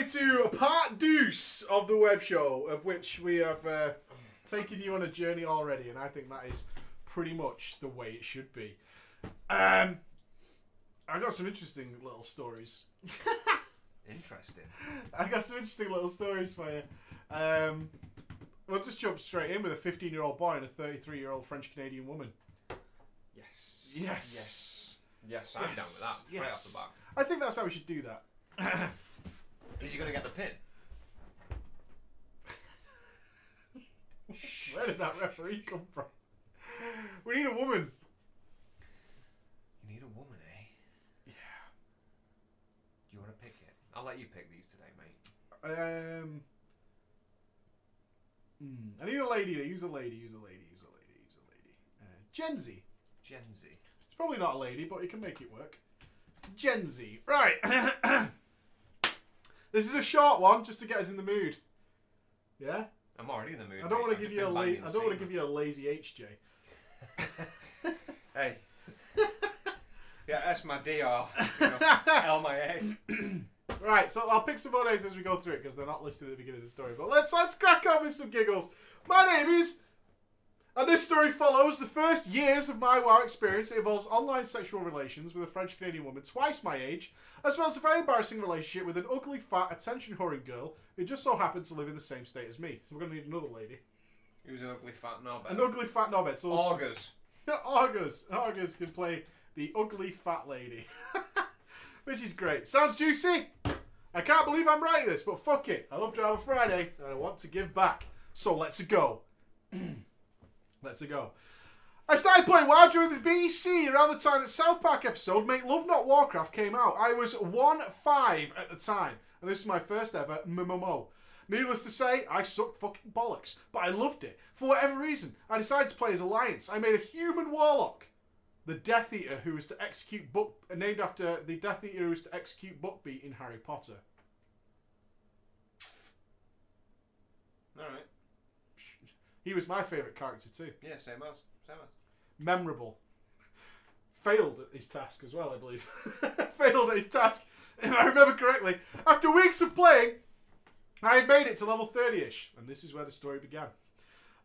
everybody, to part deuce of the web show, of which we have uh, taken you on a journey already, and I think that is pretty much the way it should be. Um, I got some interesting little stories. Interesting. I got some interesting little stories for you. Um, we'll just jump straight in with a 15 year old boy and a 33 year old French Canadian woman. Yes. Yes. Yes, Yes, I'm down with that. Straight Yes. off I think that's how we should do that. Is he going to get the pin? Where did that referee come from? We need a woman. You need a woman, eh? Yeah. Do you want to pick it? I'll let you pick these today, mate. Um. hmm, I need a lady. Use a lady. Use a lady. Use a lady. Use a lady. Uh, Gen Z. Gen Z. It's probably not a lady, but you can make it work. Gen Z. Right. this is a short one, just to get us in the mood. Yeah. I'm already in the mood. I don't want to give you a la- I don't want to give you a lazy HJ. Hey. yeah, that's my DR. You know, L my A. Right, so I'll pick some more names as we go through it because they're not listed at the beginning of the story. But let's let's crack on with some giggles. My name is, and this story follows the first years of my WoW experience. It involves online sexual relations with a French Canadian woman twice my age, as well as a very embarrassing relationship with an ugly, fat, attention whoring girl who just so happened to live in the same state as me. So we're gonna need another lady, Who's an ugly fat knob. an ugly fat knobhead. So Augers. August. August can play the ugly fat lady. Which is great. Sounds juicy. I can't believe I'm writing this, but fuck it. I love Driver Friday and I want to give back. So let's go. let's go. I started playing WoW during the BC around the time that South Park episode Make Love Not Warcraft came out. I was 1-5 at the time, and this is my first ever MMO. Needless to say, I sucked fucking bollocks, but I loved it. For whatever reason, I decided to play as Alliance. I made a human warlock, the Death Eater, who was to execute book, named after the Death Eater who was to execute Buckbeak in Harry Potter. Alright. He was my favourite character too. Yeah, same as. Same as. Memorable. Failed at his task as well, I believe. Failed at his task, if I remember correctly. After weeks of playing, I had made it to level 30ish, and this is where the story began.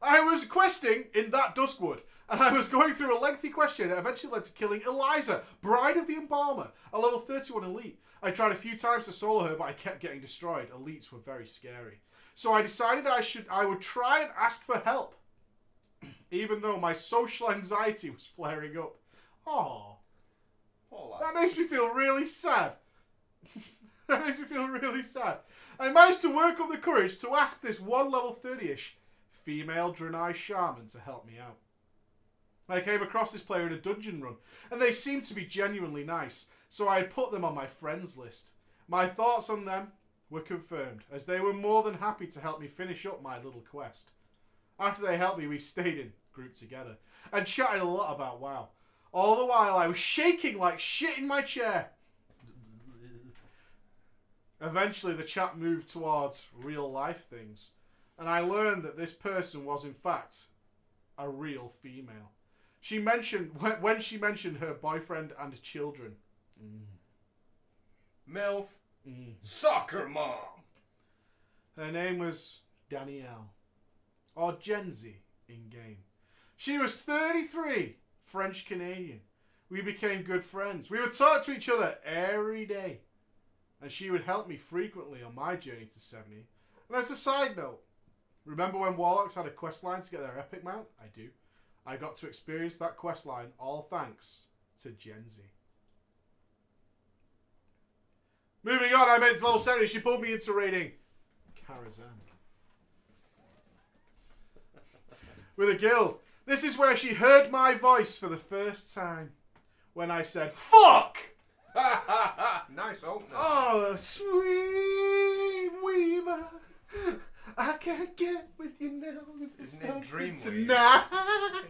I was questing in that Duskwood, and I was going through a lengthy question that eventually led to killing Eliza, Bride of the Embalmer, a level 31 elite. I tried a few times to solo her, but I kept getting destroyed. Elites were very scary. So I decided I should I would try and ask for help. Even though my social anxiety was flaring up. Aww. Poor That makes me feel really sad. that makes me feel really sad. I managed to work up the courage to ask this one level 30 ish female Draenei shaman to help me out. I came across this player in a dungeon run, and they seemed to be genuinely nice, so I had put them on my friends list. My thoughts on them were confirmed, as they were more than happy to help me finish up my little quest. After they helped me, we stayed in group together and chatted a lot about WoW. All the while, I was shaking like shit in my chair. Eventually, the chat moved towards real life things, and I learned that this person was, in fact, a real female. She mentioned when she mentioned her boyfriend and children. Mm. MILF. Mm. Soccer mom. Her name was Danielle, or Gen Z in game. She was 33, French Canadian. We became good friends. We would talk to each other every day, and she would help me frequently on my journey to 70. And as a side note, remember when Warlocks had a quest line to get their epic mount? I do. I got to experience that quest line all thanks to Gen Z. Moving on, I made it to level 70. She pulled me into raiding Karazhan. With a guild. This is where she heard my voice for the first time. When I said, Fuck! nice opener. Oh, sweet weaver. I can't get with you now. It's Isn't it Dreamweaver? Tonight.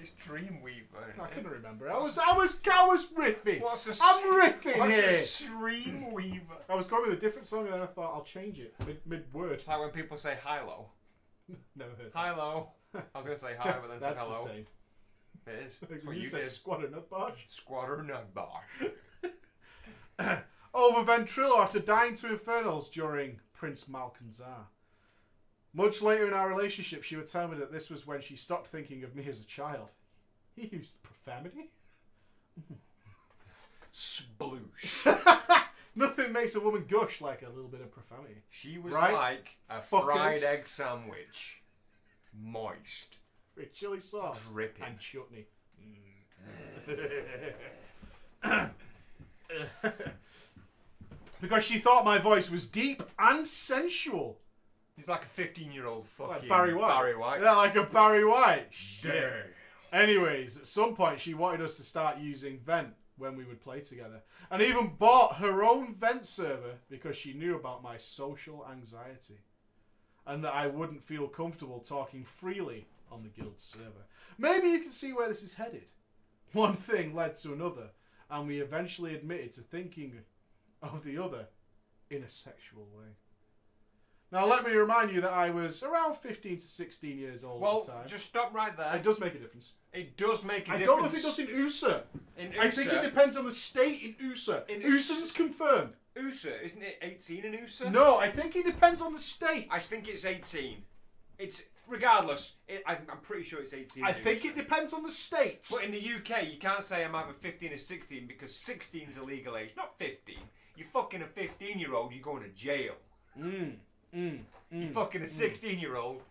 It's Dreamweaver. I couldn't remember. I was, I was, I was riffing. What's a I'm riffing What's here. a Dreamweaver? I was going with a different song and then I thought I'll change it mid mid word. Like when people say hi-lo. Never heard. Hi-lo. I was going to say hi, but then said That's hello. the same. It is. That's When what you, you said did. squatter nut barge. Squatter over Ventrilo after dying to infernals during Prince Malchezaar. Much later in our relationship, she would tell me that this was when she stopped thinking of me as a child. He used profanity? Sploosh. Nothing makes a woman gush like a little bit of profanity. She was Right? like a Fuckers. fried egg sandwich. Moist. With chili sauce Dripping. and chutney. because she thought my voice was deep and sensual. He's like a 15 year old fucking Like Barry White. Barry White. Yeah, like a Barry White. Shit. Dare. Anyways, at some point she wanted us to start using Vent when we would play together. And even bought her own Vent server because she knew about my social anxiety. And that I wouldn't feel comfortable talking freely on the guild server. Maybe you can see where this is headed. One thing led to another, and we eventually admitted to thinking of the other in a sexual way. Now, let me remind you that I was around 15 to 16 years old Well, at the time. just stop right there. It does make a difference. It does make a I difference. I don't know if it does in USA. In USA, I think it depends on the state in USA. In USA's confirmed. USA, isn't it 18 in USA? No, I think it depends on the state. I think it's 18. It's regardless. It, I'm, I'm pretty sure it's 18. I in think USA. it depends on the state. But in the UK, you can't say I'm either 15 or 16 because 16 is a legal age, not 15. You're fucking a 15 year old, you're going to jail. Mm, mm, You mm. fucking a 16 year old,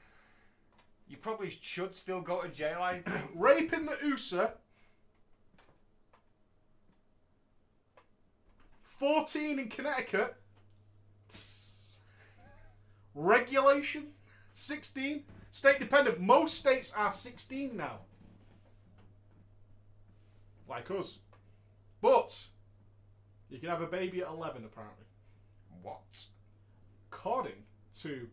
you probably should still go to jail. I think. Rape in the USA. 14 in Connecticut. Regulation 16. State dependent. Most states are 16 now. Like us. But you can have a baby at 11 apparently. what? According to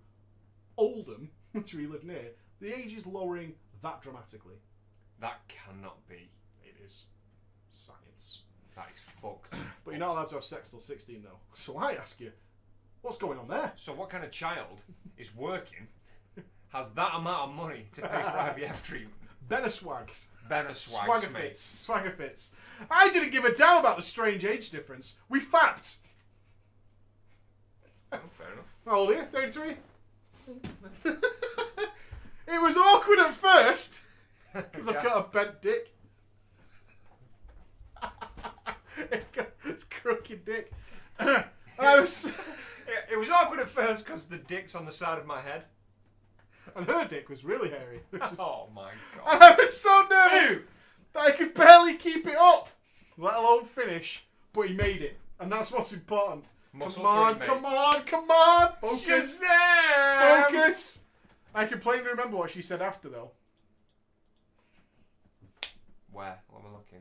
Oldham, which we live near, the age is lowering that dramatically. That cannot be. It is science. That is fucked. But you're not allowed to have sex till 16 though. So I ask you, what's going on there? So what kind of child is working, has that amount of money to pay for IVF treatment? Benaswags. Better swags, Swagger mate. fits. Swagger fits. I didn't give a damn about the strange age difference. We fapped. Oh, fair enough. How old are you? 33? it was awkward at first because I've got a bent dick. it's crooked dick. I was, It, it was awkward at first because the dick's on the side of my head. and her dick was really hairy. is- Oh my And god. I was so nervous Ew. that I could barely keep it up, let alone finish. But he made it, and that's what's important. Muscle come on, three, come on, come on! Focus, Shazam! focus! I can plainly remember what she said after, though. Where? What am I looking?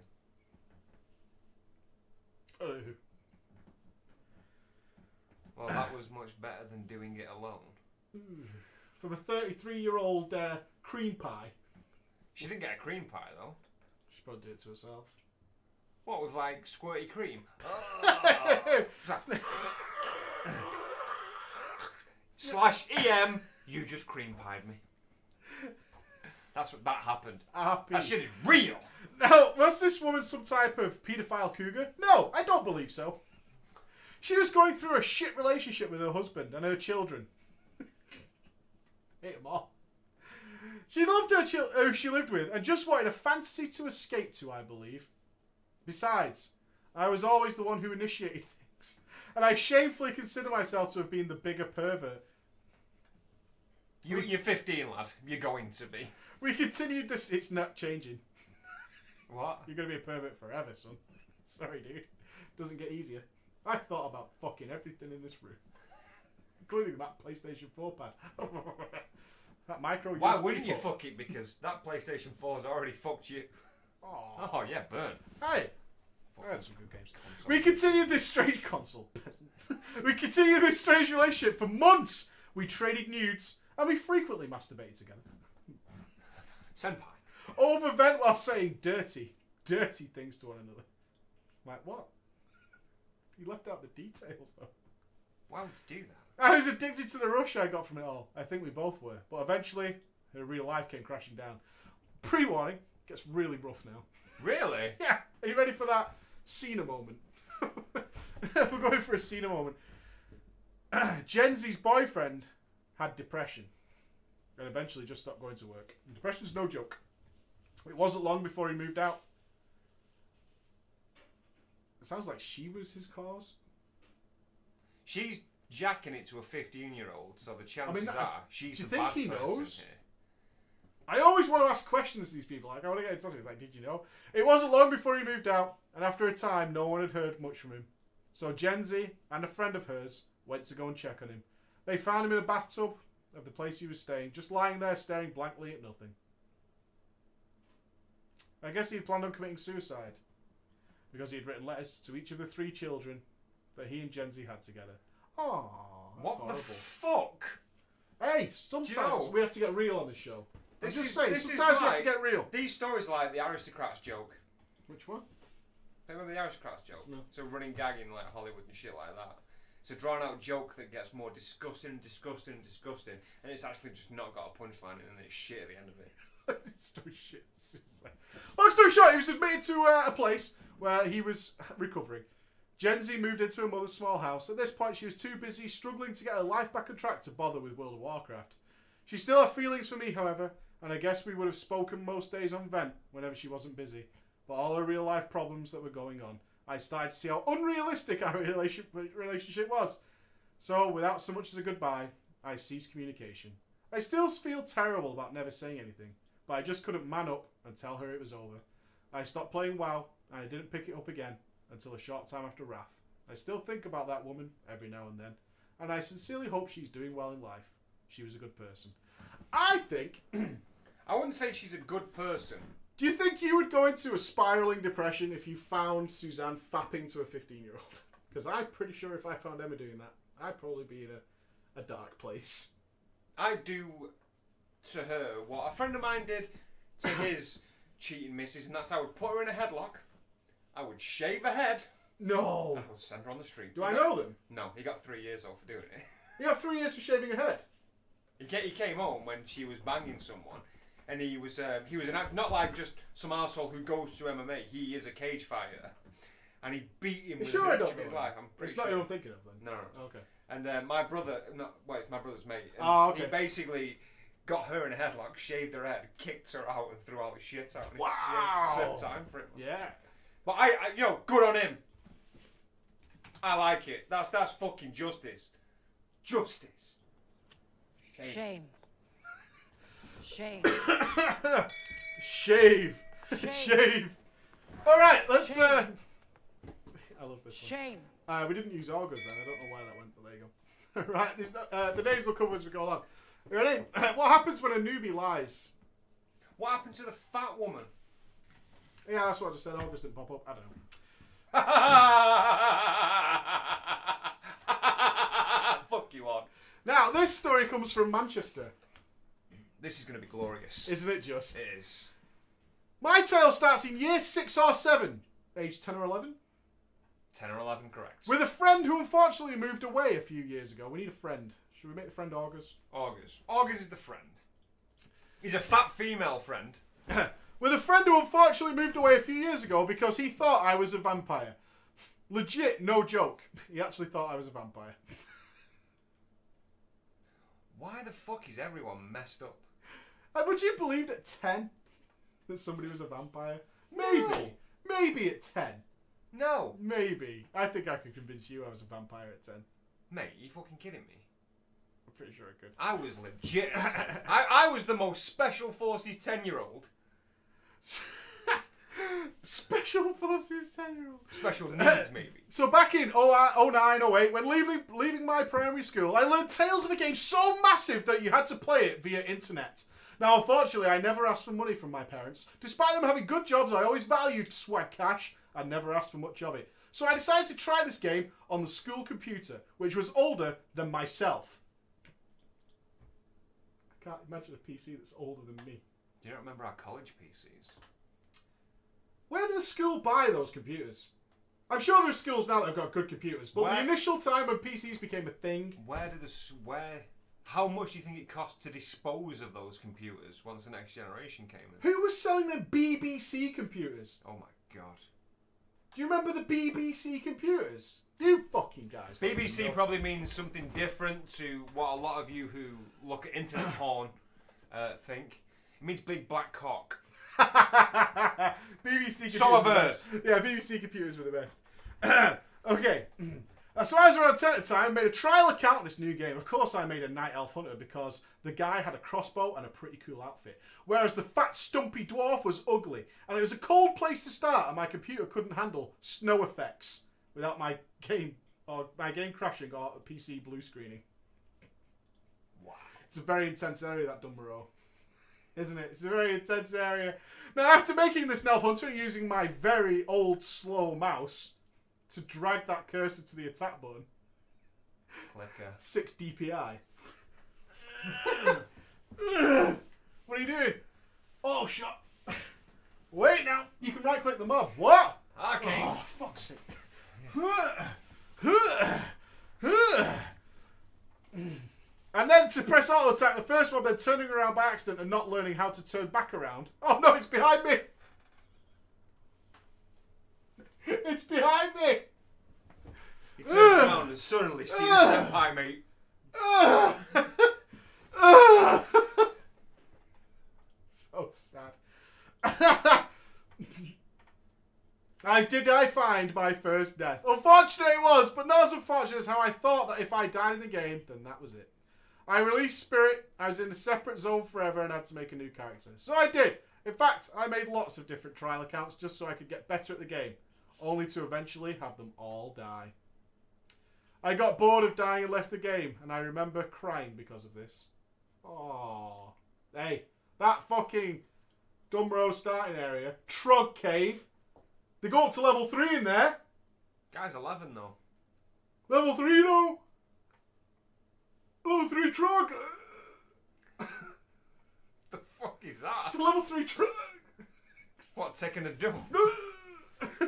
Oh. Well, that was much better than doing it alone. From a 33-year-old uh, cream pie. She didn't get a cream pie though. She probably did it to herself. What with like squirty cream? Oh. Slash em. You just cream pied me. That's what that happened. Happy. That shit is real. Now, was this woman some type of paedophile cougar? No, I don't believe so. She was going through a shit relationship with her husband and her children. Hate 'em all. She loved her chil- who she lived with and just wanted a fantasy to escape to, I believe. Besides, I was always the one who initiated things, and I shamefully consider myself to have been the bigger pervert. You, you're 15, lad. You're going to be. We continued this. It's not changing. What? You're gonna be a pervert forever, son. Sorry, dude. Doesn't get easier. I thought about fucking everything in this room, including that PlayStation 4 pad. that micro. Why wouldn't you fuck it? Because that PlayStation 4 has already fucked you. Oh, yeah, burn. Hey, I had some good games. console. We continued this strange console. we continued this strange relationship for months. We traded nudes and we frequently masturbated together. Senpai. Over vent while saying dirty, dirty things to one another. Like what? You left out the details though. Why would you do that? I was addicted to the rush I got from it all. I think we both were. But eventually, her real life came crashing down. Pre warning, gets really rough now. Really? Yeah, are you ready for that Cena moment? We're going for a scene a moment. Gen Z's boyfriend had depression and eventually just stopped going to work. Depression's no joke. It wasn't long before he moved out. It sounds like she was his cause. She's jacking it to a 15 year old, so the chances I- are she's do you the think bad he person knows? here. I always want to ask questions to these people. Like, I want to get in touch with Like, did you know? It wasn't long before he moved out, and after a time, no one had heard much from him. So Gen Z and a friend of hers went to go and check on him. They found him in a bathtub of the place he was staying, just lying there staring blankly at nothing. I guess he had planned on committing suicide because he had written letters to each of the three children that he and Gen Z had together. Oh, What horrible. the fuck? hey, sometimes Joe. we have to get real on this show. I'm This just is- saying, sometimes we have to get real. These stories are like the aristocrats joke. Which one? Remember the aristocrats joke? No. It's a running gag in like Hollywood and shit like that. It's a drawn out joke that gets more disgusting and disgusting and disgusting, and it's actually just not got a punchline and then it's shit at the end of it. It's story shit. Suicide. Long story short, he was admitted to uh, a place where he was recovering. Gen Z moved into her mother's small house. At this point, she was too busy struggling to get her life back on track to bother with World of Warcraft. She still had feelings for me, however, and I guess we would have spoken most days on vent whenever she wasn't busy. But all her real life problems that were going on, I started to see how unrealistic our relationship was. So, without so much as a goodbye, I ceased communication. I still feel terrible about never saying anything, but I just couldn't man up and tell her it was over. I stopped playing WoW, and I didn't pick it up again until a short time after Wrath. I still think about that woman every now and then, and I sincerely hope she's doing well in life. She was a good person. I think. I wouldn't say she's a good person. Do you think you would go into a spiraling depression if you found Suzanne fapping to a 15 year old? Because I'm pretty sure if I found Emma doing that, I'd probably be in a, a dark place. I do to her what a friend of mine did to his cheating missus, and that's I would put her in a headlock, I would shave her head, No! and I would send her on the street. Do I He got- know them? No, he got three years off for doing it. You got three years for shaving a head. He he came home when she was banging someone, and he was um, he was an act not like just some arsehole who goes to MMA. He is a cage fighter, and he beat him You with sure an I don't of his know life. I'm pretty It's not who I'm thinking of then. No, no, no. Okay. And uh, my brother, not well, it's my brother's mate. And Oh, okay. He basically got her in a headlock, shaved her head, kicked her out, and threw all the shit out. And he- Wow. Yeah, served time for it. Yeah. But I, I, you know, good on him. I like it. That's that's fucking justice. Justice. Shame. Shame. Shave. Shame. Shave. All right, let's. Uh... I love this one. Shame. Uh, we didn't use augurs then. I don't know why that went, but there you go. right, there's no, uh, the names will come as we go along. Ready? what happens when a newbie lies? What happened to the fat woman? Yeah, that's what I just said. August didn't pop up. I don't know. Fuck you on. Now, this story comes from Manchester, This is gonna be glorious. isn't it? Just It is. my tale starts in year six or seven, age ten or eleven, Ten or eleven, correct. with a friend who unfortunately moved away a few years ago. We need a friend. Should we make the friend August? August. August is the friend. He's a fat female friend. With a friend who unfortunately moved away a few years ago because he thought I was a vampire. Legit, no joke. He actually thought I was a vampire. Why the fuck is everyone messed up? And would you believe at 10 that somebody was a vampire? Maybe. No. Maybe at 10. No, Maybe. I think I could convince you I was a vampire at 10. mate, you fucking kidding me? I'm pretty sure I could. I was legit. I, I was the most special forces ten year old. Special Forces 10 year old. Special uh, needs maybe. So back in uh, 09, 08, when leaving, leaving my primary school, I learned tales of a game so massive that you had to play it via internet. Now, unfortunately, I never asked for money from my parents. Despite them having good jobs, I always valued swag cash. I never asked for much of it. So I decided to try this game on the school computer, which was older than myself. I can't imagine a PC that's older than me. Do you not remember our college PCs? Where did the school buy those computers? I'm sure there's schools now that have got good computers, but Where- the initial time when PCs became a thing, Where did the Where? How much do you think it cost to dispose of those computers once the next generation came in? who was selling them BBC computers? Oh my god. Do you remember the BBC computers? You fucking guys. BBC probably means something different to what a lot of you who look at internet porn uh, think. It means big black cock. BBC computers. So were the best. Yeah, BBC computers were the best. okay. Uh, So I was around 10 at the time, made a trial account in this new game. Of course, I made a Night Elf Hunter because the guy had a crossbow and a pretty cool outfit. Whereas the fat, stumpy dwarf was ugly. And it was a cold place to start, and my computer couldn't handle snow effects without my game or my game crashing or PC blue screening. Wow. It's a very intense area, that Dun Morogh. Isn't it? It's a very intense area. Now, after making this Nelf Hunter and using my very old slow mouse to drag that cursor to the attack button, Clicker. 6 DPI. what are you doing? Oh, shut. Wait now. You can right click the mob. What? Okay. Oh, fuck's sake. And then to press auto attack the first one, then turning around by accident and not learning how to turn back around. Oh no, it's behind me! It's behind me! He turns around and suddenly sees the senpai mate. Ah! so sad. I did I find my first death. Unfortunate it was, but not as unfortunate as how I thought that if I died in the game, then that was it. I released Spirit, I was in a separate zone forever and had to make a new character. So I did. In fact, I made lots of different trial accounts just so I could get better at the game, only to eventually have them all die. I got bored of dying and left the game, and I remember crying because of this. Aww. Hey, that fucking Dun Morogh starting area, Trog Cave. They go up to level 3 in there. Guy's 11 though. Level 3, no. Level 3 Trog. The fuck is that? It's a level 3 Trog. What, taking a dump?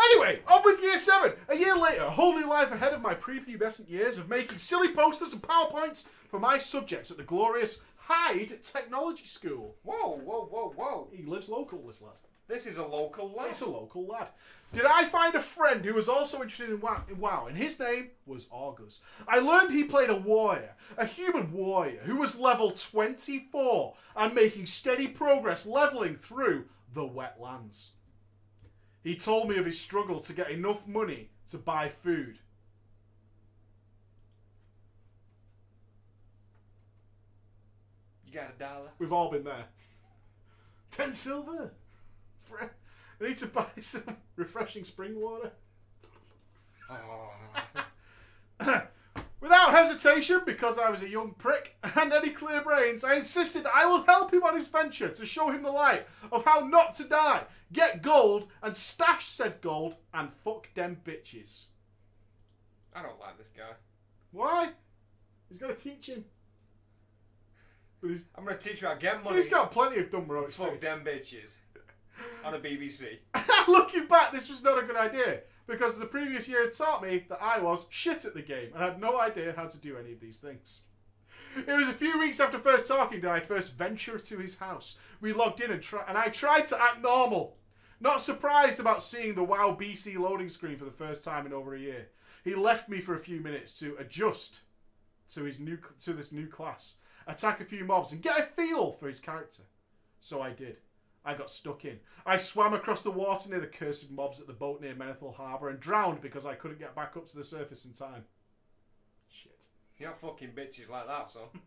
anyway, on with year seven. A year later, a whole new life ahead of my prepubescent years of making silly posters and PowerPoints for my subjects at the glorious Hyde Technology School. Whoa, whoa, whoa, whoa. He lives local, this lad. This is a local lad. It's a local lad. Did I find a friend who was also interested in WoW, in WoW, and his name was August. I learned he played a warrior, a human warrior, who was level 24 and making steady progress leveling through the wetlands. He told me of his struggle to get enough money to buy food. You got a dollar? We've all been there. Ten silver. Fre- I need to buy some refreshing spring water. Oh. Without hesitation, because I was a young prick and any clear brains, I insisted I would help him on his venture to show him the light of how not to die, get gold, and stash said gold, and fuck them bitches. I don't like this guy. Why? He's got to teach him. I'm gonna teach you how to get money. he's got plenty of dumb roads. Fuck them bitches. On a BBC. Looking back, this was not a good idea because the previous year had taught me that I was shit at the game and had no idea how to do any of these things. It was a few weeks after first talking that I first ventured to his house. We logged in and, and I tried to act normal. Not surprised about seeing the WoW BC loading screen for the first time in over a year. He left me for a few minutes to adjust to his new to this new class, attack a few mobs, and get a feel for his character. So I did. I got stuck in. I swam across the water near the cursed mobs at the boat near Menethil Harbour and drowned because I couldn't get back up to the surface in time. Shit. You're not fucking bitches like that, son.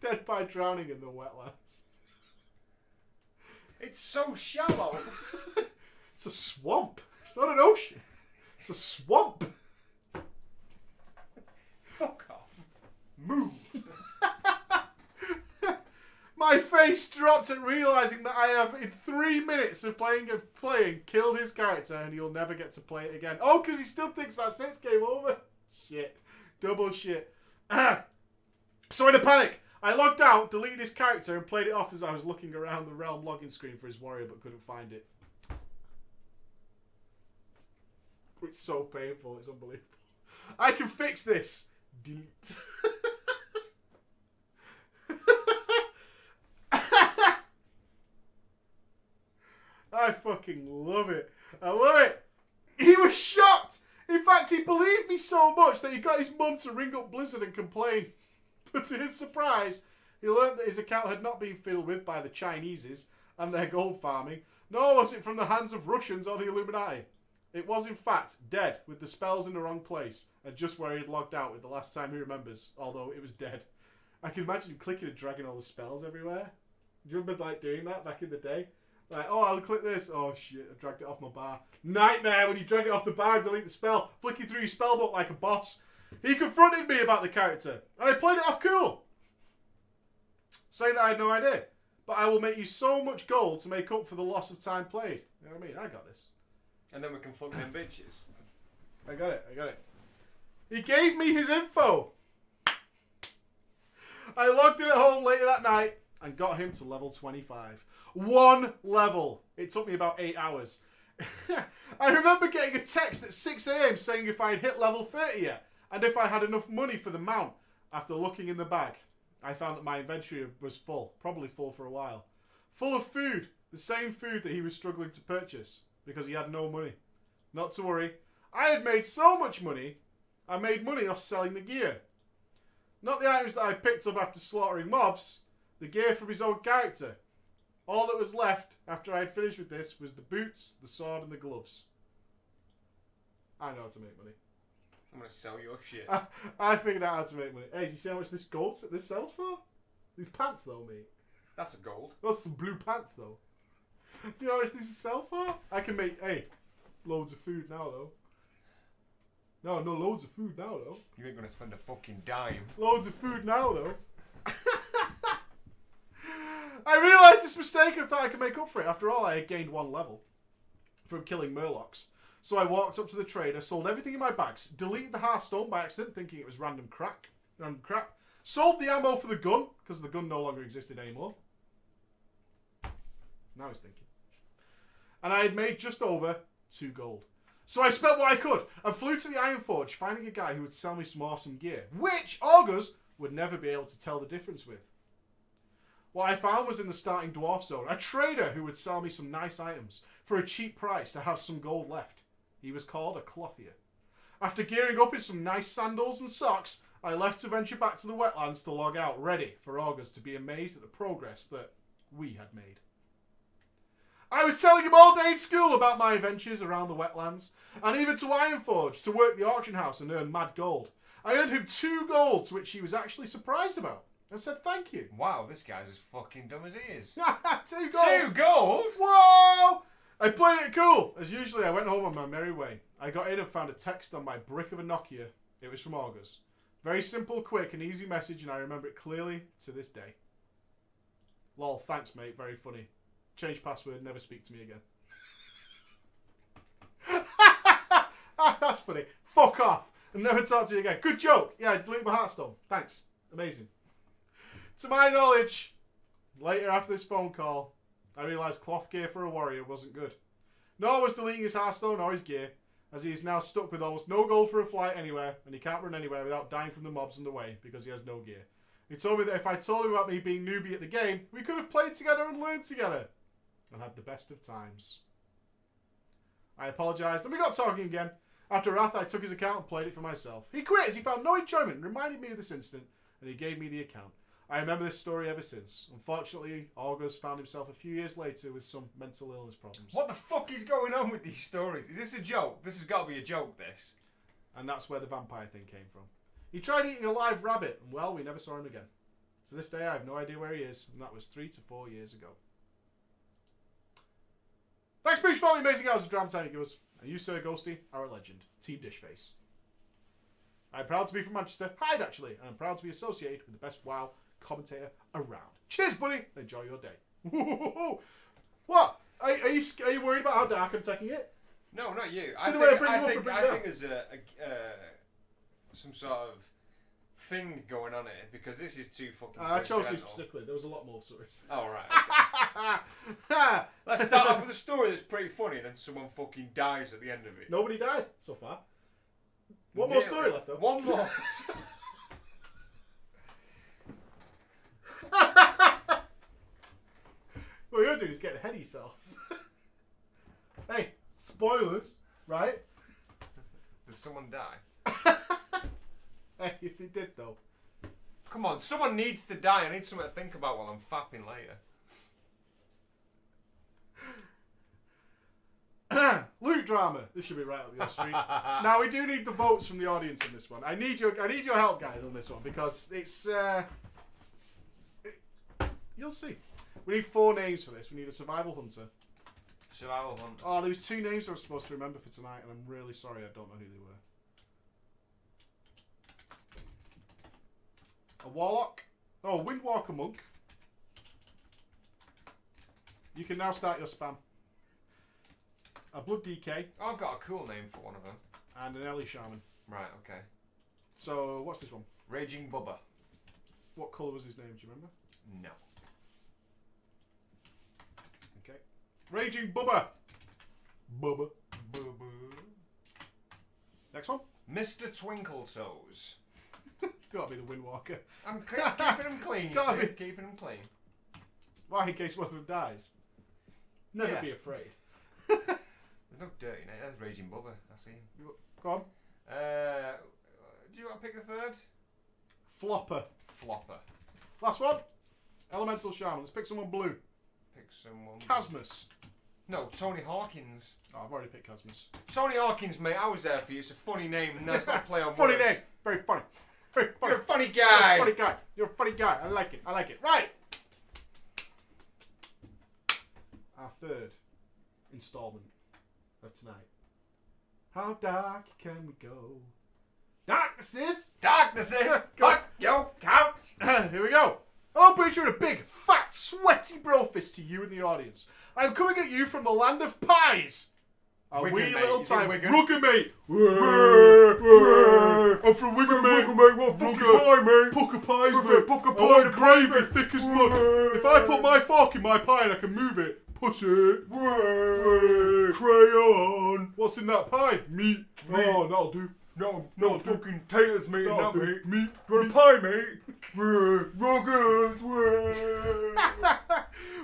Dead by drowning in the wetlands. It's so shallow. It's a swamp. It's not an ocean. It's a swamp. Fuck off. Move. My face dropped at realizing that I have, in three minutes of playing of playing, killed his character, and he'll never get to play it again. Oh, because he still thinks that's it. Game over. Shit. Double shit. so in a panic, I logged out, deleted his character, and played it off as I was looking around the realm login screen for his warrior, but couldn't find it. It's so painful. It's unbelievable. I can fix this. Delete. I fucking love it. I love it. He was shocked. In fact, he believed me so much that he got his mum to ring up Blizzard and complain. But to his surprise, he learned that his account had not been fiddled with by the Chineses and their gold farming, nor was it from the hands of Russians or the Illuminati. It was, in fact, dead, with the spells in the wrong place, and just where he'd logged out with the last time he remembers, although it was dead. I can imagine him clicking and dragging all the spells everywhere. Do you remember, like, doing that back in the day? Like, oh, I'll click this. Oh, shit, I dragged it off my bar. Nightmare when you drag it off the bar and delete the spell, flicking through your spell book like a boss. He confronted me about the character, and I played it off cool. Saying that I had no idea. But I will make you so much gold to make up for the loss of time played. You know what I mean? I got this. And then we can fuck them bitches. I got it. I got it. He gave me his info. I logged in at home later that night and got him to level 25. One level. It took me about eight hours. I remember getting a text at 6 a.m. saying if I had hit level 30 yet and if I had enough money for the mount. After looking in the bag, I found that my inventory was full, probably full for a while. Full of food, the same food that he was struggling to purchase because he had no money. Not to worry, I had made so much money, I made money off selling the gear. Not the items that I picked up after slaughtering mobs, the gear from his own character. All that was left after I had finished with this was the boots, the sword, and the gloves. I know how to make money. I'm gonna sell your shit. I, I figured out how to make money. Hey, do you see how much this gold this sells for? These pants though, mate. That's a gold. That's some blue pants though. Do you know how much these sell for? I can make hey, loads of food now though. No, no loads of food now though. You ain't gonna spend a fucking dime. Loads of food now though. I realised this mistake and thought I could make up for it. After all, I had gained one level from killing Murlocs. So I walked up to the trader, sold everything in my bags, deleted the Hearthstone by accident, thinking it was random crack, random crap. Sold the ammo for the gun because the gun no longer existed anymore. Now he's thinking. And I had made just over two gold. So I spent what I could and flew to the Iron Forge, finding a guy who would sell me some awesome gear, which augurs would never be able to tell the difference with. What I found was in the starting dwarf zone, a trader who would sell me some nice items for a cheap price to have some gold left. He was called a clothier. After gearing up in some nice sandals and socks, I left to venture back to the wetlands to log out, ready for August to be amazed at the progress that we had made. I was telling him all day in school about my adventures around the wetlands, and even to Ironforge to work the auction house and earn mad gold. I earned him two golds, which he was actually surprised about, and said thank you. Wow, this guy's as fucking dumb as he is. two golds. Two gold? Whoa! I played it cool. As usually, I went home on my merry way. I got in and found a text on my brick of a Nokia. It was from August. Very simple, quick, and easy message, and I remember it clearly to this day. Lol, thanks, mate. Very funny. Change password, never speak to me again. That's funny. Fuck off and never talk to me again. Good joke. Yeah, delete my Hearthstone. Thanks. Amazing. To my knowledge, later after this phone call, I realised cloth gear for a warrior wasn't good. Nor was deleting his Hearthstone or his gear, as he is now stuck with almost no gold for a flight anywhere, and he can't run anywhere without dying from the mobs in the way because he has no gear. He told me that if I told him about me being newbie at the game, we could have played together and learned together, and had the best of times. I apologised, and we got talking again. After Wrath, I took his account and played it for myself. He quit as he found no enjoyment and reminded me of this incident, and he gave me the account. I remember this story ever since. Unfortunately, August found himself a few years later with some mental illness problems. What the fuck is going on with these stories? Is this a joke? This has got to be a joke, this. And that's where the vampire thing came from. He tried eating a live rabbit, and well, we never saw him again. To this day, I have no idea where he is, and that was three to four years ago. Thanks, Bruce, for all the amazing hours of drama time you give us. And you, Sir Ghosty, are a legend. Team Dishface. I'm proud to be from Manchester, Hyde actually, and I'm proud to be associated with the best WoW commentator around. Cheers, buddy. Enjoy your day. what? Are, are you are you worried about how dark I'm taking it? No, not you. I think, I bring I you up think, I think there's a, a uh, some sort of thing going on here because this is too fucking. Uh, I chose these specifically. There was a lot more stories. Oh right. okay. Let's start off with a story that's pretty funny, and then someone fucking dies at the end of it. Nobody died so far. One more story left though. One more. What you're doing is getting ahead of yourself. Hey, spoilers, right? Did someone die? Hey, if they did though. Come on, someone needs to die. I need something to think about while I'm fapping later. Loot drama. This should be right up your street. now we do need the votes from the audience in this one. I need your I need your help, guys, on this one because it's. Uh, it- you'll see. We need four names for this. We need a survival hunter. Survival hunter. Oh, there was two names I was supposed to remember for tonight, and I'm really sorry I don't know who they were. A warlock. Oh, a windwalker monk. You can now start your spam. A blood DK Oh, I've got a cool name for one of them. and an Ele shaman. Right, okay. So what's this one? Raging Bubba. What colour was his name? Do you remember? No. Okay. Raging Bubba. Bubba. Bubba. Next one. Mr. Twinkle Toes. Gotta be the Windwalker. I'm keeping them clean, Gotta see? be. Keeping them clean. Why? In case one of them dies. Never Yeah. be afraid. There's no dirty name. That's Raging Bubba. I see him. Go on. Uh, do you want to pick the third? Flopper. Flopper. Last one. Elemental Shaman. Let's pick someone blue. Pick someone. Casmus. No, Tony Hawkins. Oh, I've already picked Casmus. Tony Hawkins, mate. I was there for you. It's a funny name. and Nice little play on Funny words. name. Very funny. Very funny. You're a funny You're a guy. funny guy. You're a funny guy. I like it. I like it. Right. Our third installment of tonight. How dark can we go? Darknesses. Darkness is Go. your couch. Here we go. Oh, Hello, preacher, and a big, fat, sweaty bro fist to you in the audience. I'm coming at you from the land of pies. A Wigan, wee mate. little time. Rugger, mate. I'm from Wigan, mate. Wigan, mate. What fucking pie, mate? Pukka pies, Pucker- mate. pucker I pie want gravy thick as mud. If I put my fork in my pie and I can move it, push it. Crayon. What's in that pie? Meat. Oh, that'll do. No, No, no fucking taters, mate, in That'll that, do. mate. Meat. Do you want a pie, mate? Ruggers.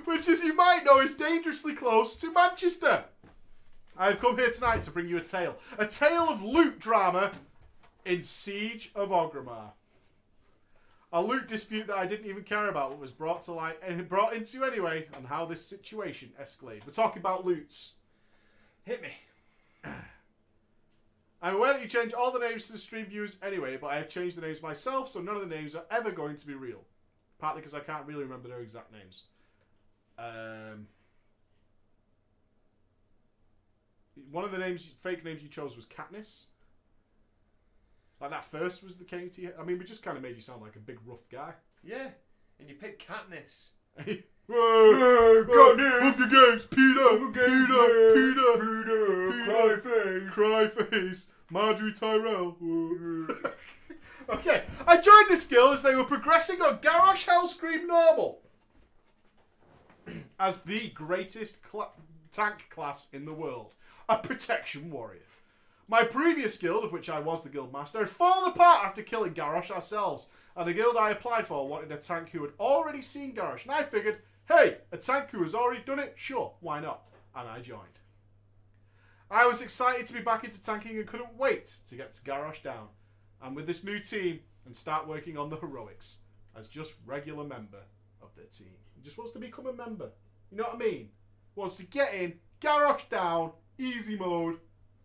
Which, as you might know, is dangerously close to Manchester. I have come here tonight to bring you a tale. A tale of loot drama in Siege of Orgrimmar. A loot dispute that I didn't even care about but was brought to light and brought into anyway, and how this situation escalated. We're talking about loots. Hit me. I'm aware that you change all the names to the stream viewers anyway, but I have changed the names myself, so none of the names are ever going to be real. Partly because I can't really remember their exact names. Um, one of the names, fake names you chose was Katniss. Like that first was the you. I mean, we just kind of made you sound like a big rough guy. Yeah. And you picked Katniss. Katniss. Hunger Games, Peter, Peter, Peter, Peter, Peter. Cry face. Marjorie Tyrell. okay, I joined this guild as they were progressing on Garrosh Hellscream Normal as the greatest tank class in the world, a protection warrior. My previous guild, of which I was the guild master, had fallen apart after killing Garrosh ourselves, and the guild I applied for wanted a tank who had already seen Garrosh, and I figured, hey, a tank who has already done it, sure, why not? And I joined. I was excited to be back into tanking and couldn't wait to get to Garrosh down, and with this new team, and start working on the heroics as just regular member of the team. He just wants to become a member. You know what I mean? Wants to get in, Garrosh down, easy mode,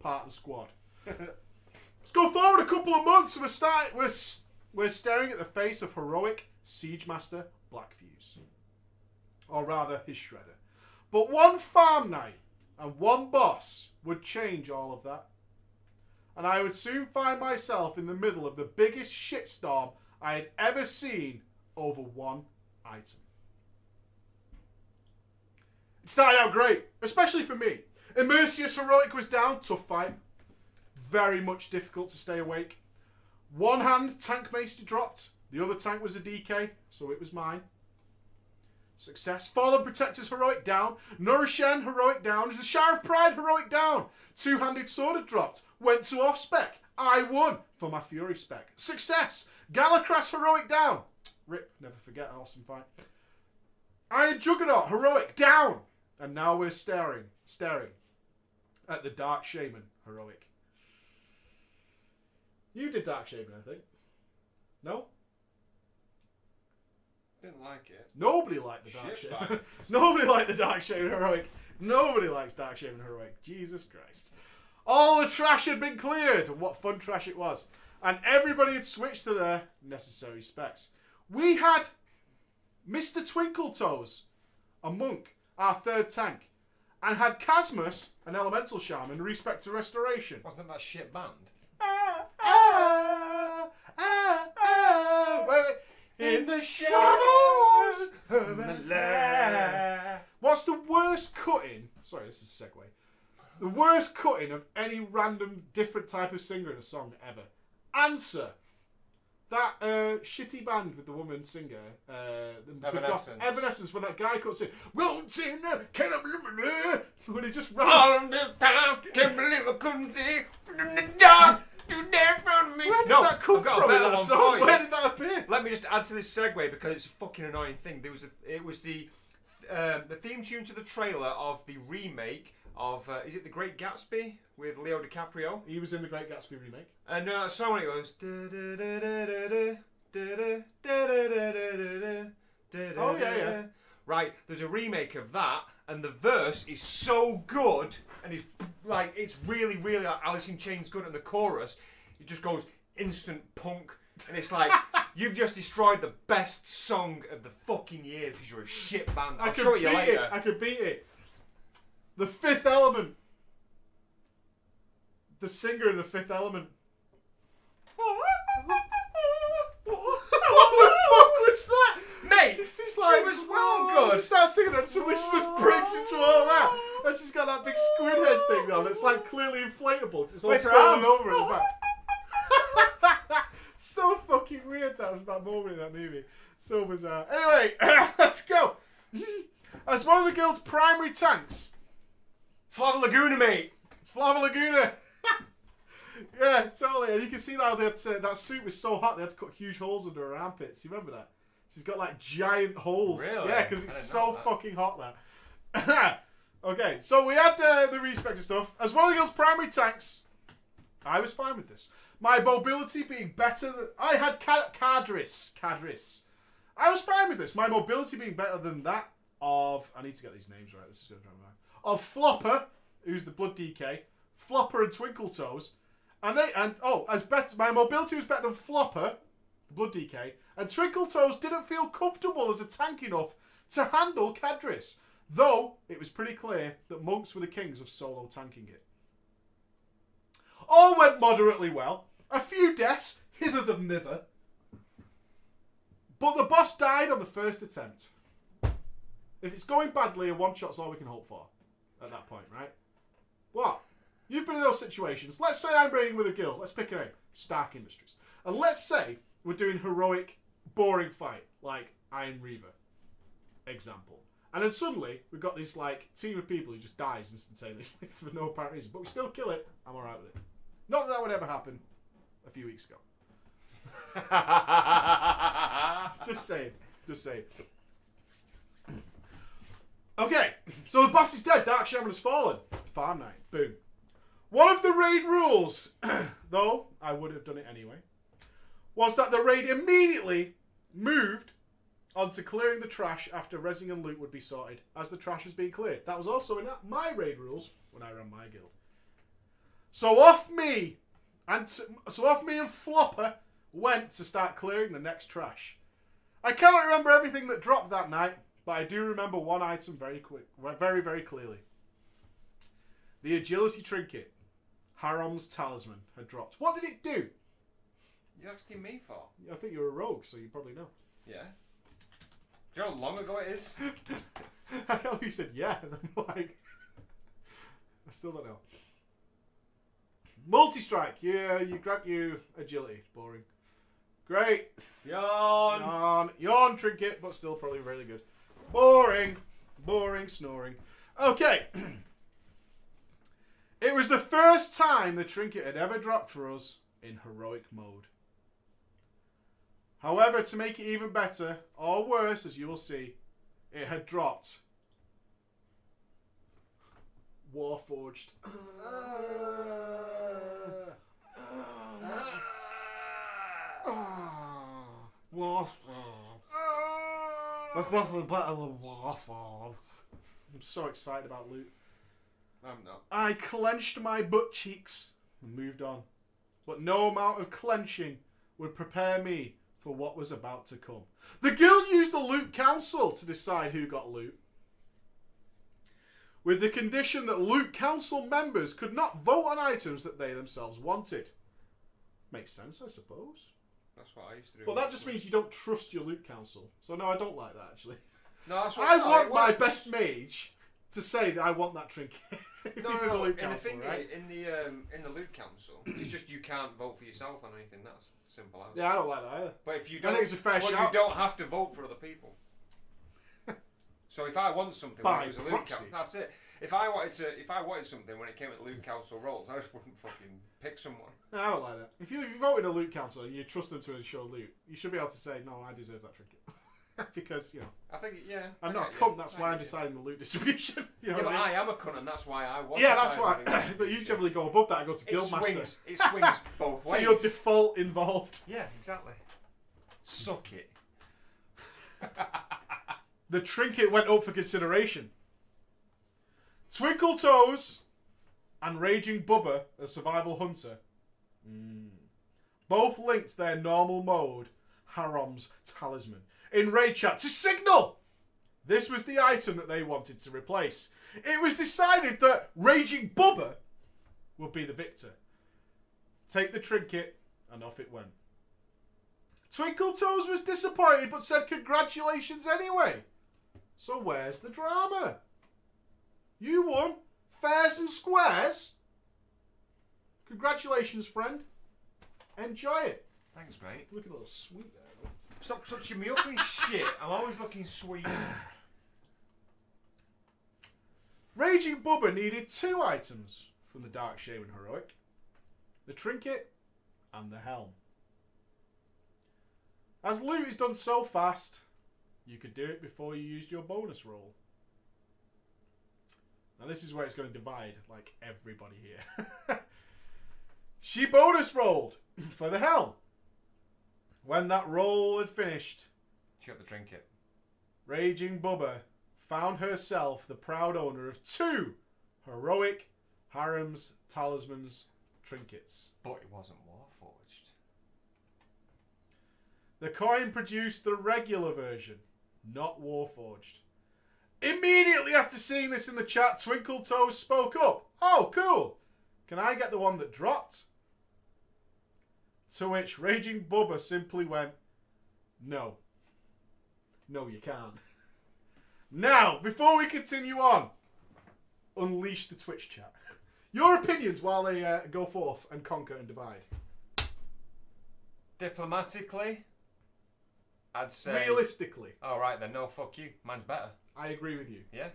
part of the squad. Let's go forward a couple of months and we're start we're we're staring at the face of heroic siege master Blackfuse, or rather his shredder. But one farm night and one boss would change all of that, and I would soon find myself in the middle of the biggest shitstorm I had ever seen over one item. It started out great, especially for me. Immerseus Heroic was down, tough fight. Very much difficult to stay awake. One hand tank maester dropped, the other tank was a DK, so it was mine. Success. Fallen Protectors heroic down. Norushen heroic down. The Sha of Pride heroic down. Two handed sword had dropped. Went to off spec. I won for my Fury spec. Success. Galakras heroic down. Rip, never forget an awesome fight. Iron Juggernaut heroic down. And now we're staring, staring at the Dark Shaman heroic. You did Dark Shaman, I think. No? Didn't like it. Nobody liked the Dark Shit Shaman. Nobody liked the Dark Shaman heroic. Nobody likes Dark Shaman heroic. Jesus Christ. All the trash had been cleared, and what fun trash it was. And everybody had switched to their necessary specs. We had Mr. Twinkletoes, a monk, our third tank, and had Casmus, an elemental shaman, respect to restoration. Wasn't that shit band? Ah, ah, ah, ah, wait. In the shadows of the land. What's the worst cutting? Sorry, this is a segue. The worst cutting of any random different type of singer in a song ever. Answer. That uh, shitty band with the woman singer, uh, the, the goth- Evanescence. Evanescence, when that guy cuts it, won't sing, can I? When he just. All this time, can't believe I couldn't see in the dark. You in front me. Where did no, that come I've got from a better that one song? Where did that appear? Let me just add to this segue because it's a fucking annoying thing. There was a, it was the um, the theme tune to the trailer of the remake of uh, is it The Great Gatsby with Leo DiCaprio? He was in the Great Gatsby remake. And uh, so when it goes. Oh, yeah, yeah. Right, there's a remake of that, and the verse is so good, and it's like it's really, really like Alice in Chains good, and the chorus, it just goes instant punk, and it's like you've just destroyed the best song of the fucking year because you're a shit band. I I'll could show beat you it. later. I could beat it. The Fifth Element. The singer in the Fifth Element. what the fuck was that? Mate, She's, she's she was well "Oh," good. She starts singing that, suddenly she just breaks into all that. And she's got that big squid head thing on. It's like clearly inflatable. It's all Wait, her falling arm. over in the back. so fucking weird that was that moment in that movie. So bizarre. Uh, anyway, let's go. As one of the guild's primary tanks, Plavalaguna, mate. Plavalaguna. yeah, totally. And you can see now that uh, that suit was so hot they had to cut huge holes under her armpits. You remember that? She's got like giant holes. Really? Yeah, because it's so fucking hot there. okay, so we had uh, the respect and stuff. As one of the girls' primary tanks, I was fine with this. My mobility being better than I had Kardris. Kardris. I was fine with this. My mobility being better than that of I need to get these names right. This is going to drive me. Of Flopper, who's the Blood DK, Flopper and Twinkle Toes, and they and oh, as better my mobility was better than Flopper, the Blood DK, and Twinkle Toes didn't feel comfortable as a tank enough to handle Kardris. Though it was pretty clear that monks were the kings of solo tanking it. All went moderately well. A few deaths, hither than thither. But the boss died on the first attempt. If it's going badly, a one shot's all we can hope for at that point, right? What? You've been in those situations. Let's say I'm raiding with a guild. Let's pick a name. Stark Industries. And let's say we're doing heroic, boring fight, like Iron Reaver. Example. And then suddenly we've got this like team of people who just dies instantaneously for no apparent reason. But we still kill it. I'm alright with it. Not that that would ever happen a few weeks ago. Just saying. Just saying. Okay, so the boss is dead. Dark Shaman has fallen. Farm night. Boom. One of the raid rules, though I would have done it anyway, was that the raid immediately moved onto clearing the trash after resing and loot would be sorted as the trash was being cleared. That was also in my raid rules when I ran my guild. So off me and so off me and Flopper went to start clearing the next trash. I cannot remember everything that dropped that night, but I do remember one item very quick, very very clearly. The agility trinket, Haromm's talisman, had dropped. What did it do? You're asking me for? I think you're a rogue, so you probably know. Yeah. Do you know how long ago it is? I you said yeah, and I'm like, I still don't know. Multi strike, yeah, you grant you agility. Boring. Great. Yawn. Yawn. Yawn trinket, but still probably really good. Boring. Boring snoring. Okay. it was the first time the trinket had ever dropped for us in heroic mode. However, to make it even better, or worse, as you will see, it had dropped Warforged. Ah. Ah. Ah. Warforged. There's nothing better than Warforged. I'm so excited about loot. I'm not. I clenched my butt cheeks and moved on. But no amount of clenching would prepare me for what was about to come. The guild used the loot council to decide who got loot. With the condition that loot council members could not vote on items that they themselves wanted. Makes sense, I suppose. That's what I used to do. But that just means you don't trust your loot council. So no, I don't like that actually. no, that's what I no, want it my best mage to say that I want that trinket. if No, he's no, in the loot the council, thing right? in the um, in the loot council, it's just you can't vote for yourself on anything. That's simple as. Yeah, I don't like that either. But if you don't, I think it's a fair well, shout. you don't have to vote for other people. so if I want something when it was a loot council, that's it. If I wanted to, if I wanted something when it came to loot council roles, I just wouldn't fucking pick someone. No, I don't like that. If you, if you vote in a loot council and you trust them to ensure loot, you should be able to say, no, I deserve that trinket. because, you know, I think, yeah. I'm I not a get you. cunt, that's I why I'm get you. deciding the loot distribution. you know Yeah, what but I mean? I am a cunt, and that's why I want. Yeah, to that's sign why. but you generally go above that and go to It Guildmaster. swings. It swings both ways. So ways. you're default involved. yeah, exactly. Suck it. The trinket went up for consideration. Twinkle Toes and Raging Bubba, a survival hunter, mm, both linked their normal mode, Haromm's talisman, in raid chat to signal this was the item that they wanted to replace. It was decided that Raging Bubba would be the victor. Take the trinket, and off it went. Twinkle Toes was disappointed but said congratulations anyway. So where's the drama? You won, fairs and squares. Congratulations, friend. Enjoy it. Thanks, mate. Look a little sweet there. Stop touching me up and shit. I'm always looking sweet. Raging Bubba needed two items from the Dark Shaman Heroic the trinket and the helm. As loot is done so fast, you could do it before you used your bonus roll. Now, this is where it's going to divide like everybody here. she bonus rolled for the helm. When that roll had finished, She got the trinket. Raging Bubba found herself the proud owner of two heroic Haromm's talismans trinkets. But it wasn't Warforged. The coin produced the regular version, not Warforged. Immediately after seeing this in the chat, Twinkle Toes spoke up. Oh, cool. Can I get the one that dropped? To which Raging Bubba simply went, No. No, you can't. Now, before we continue on, unleash the Twitch chat. Your opinions while they uh, go forth and conquer and divide. Diplomatically, I'd say. Realistically, All right then. No, fuck you. Mine's better. I agree with you. Yeah.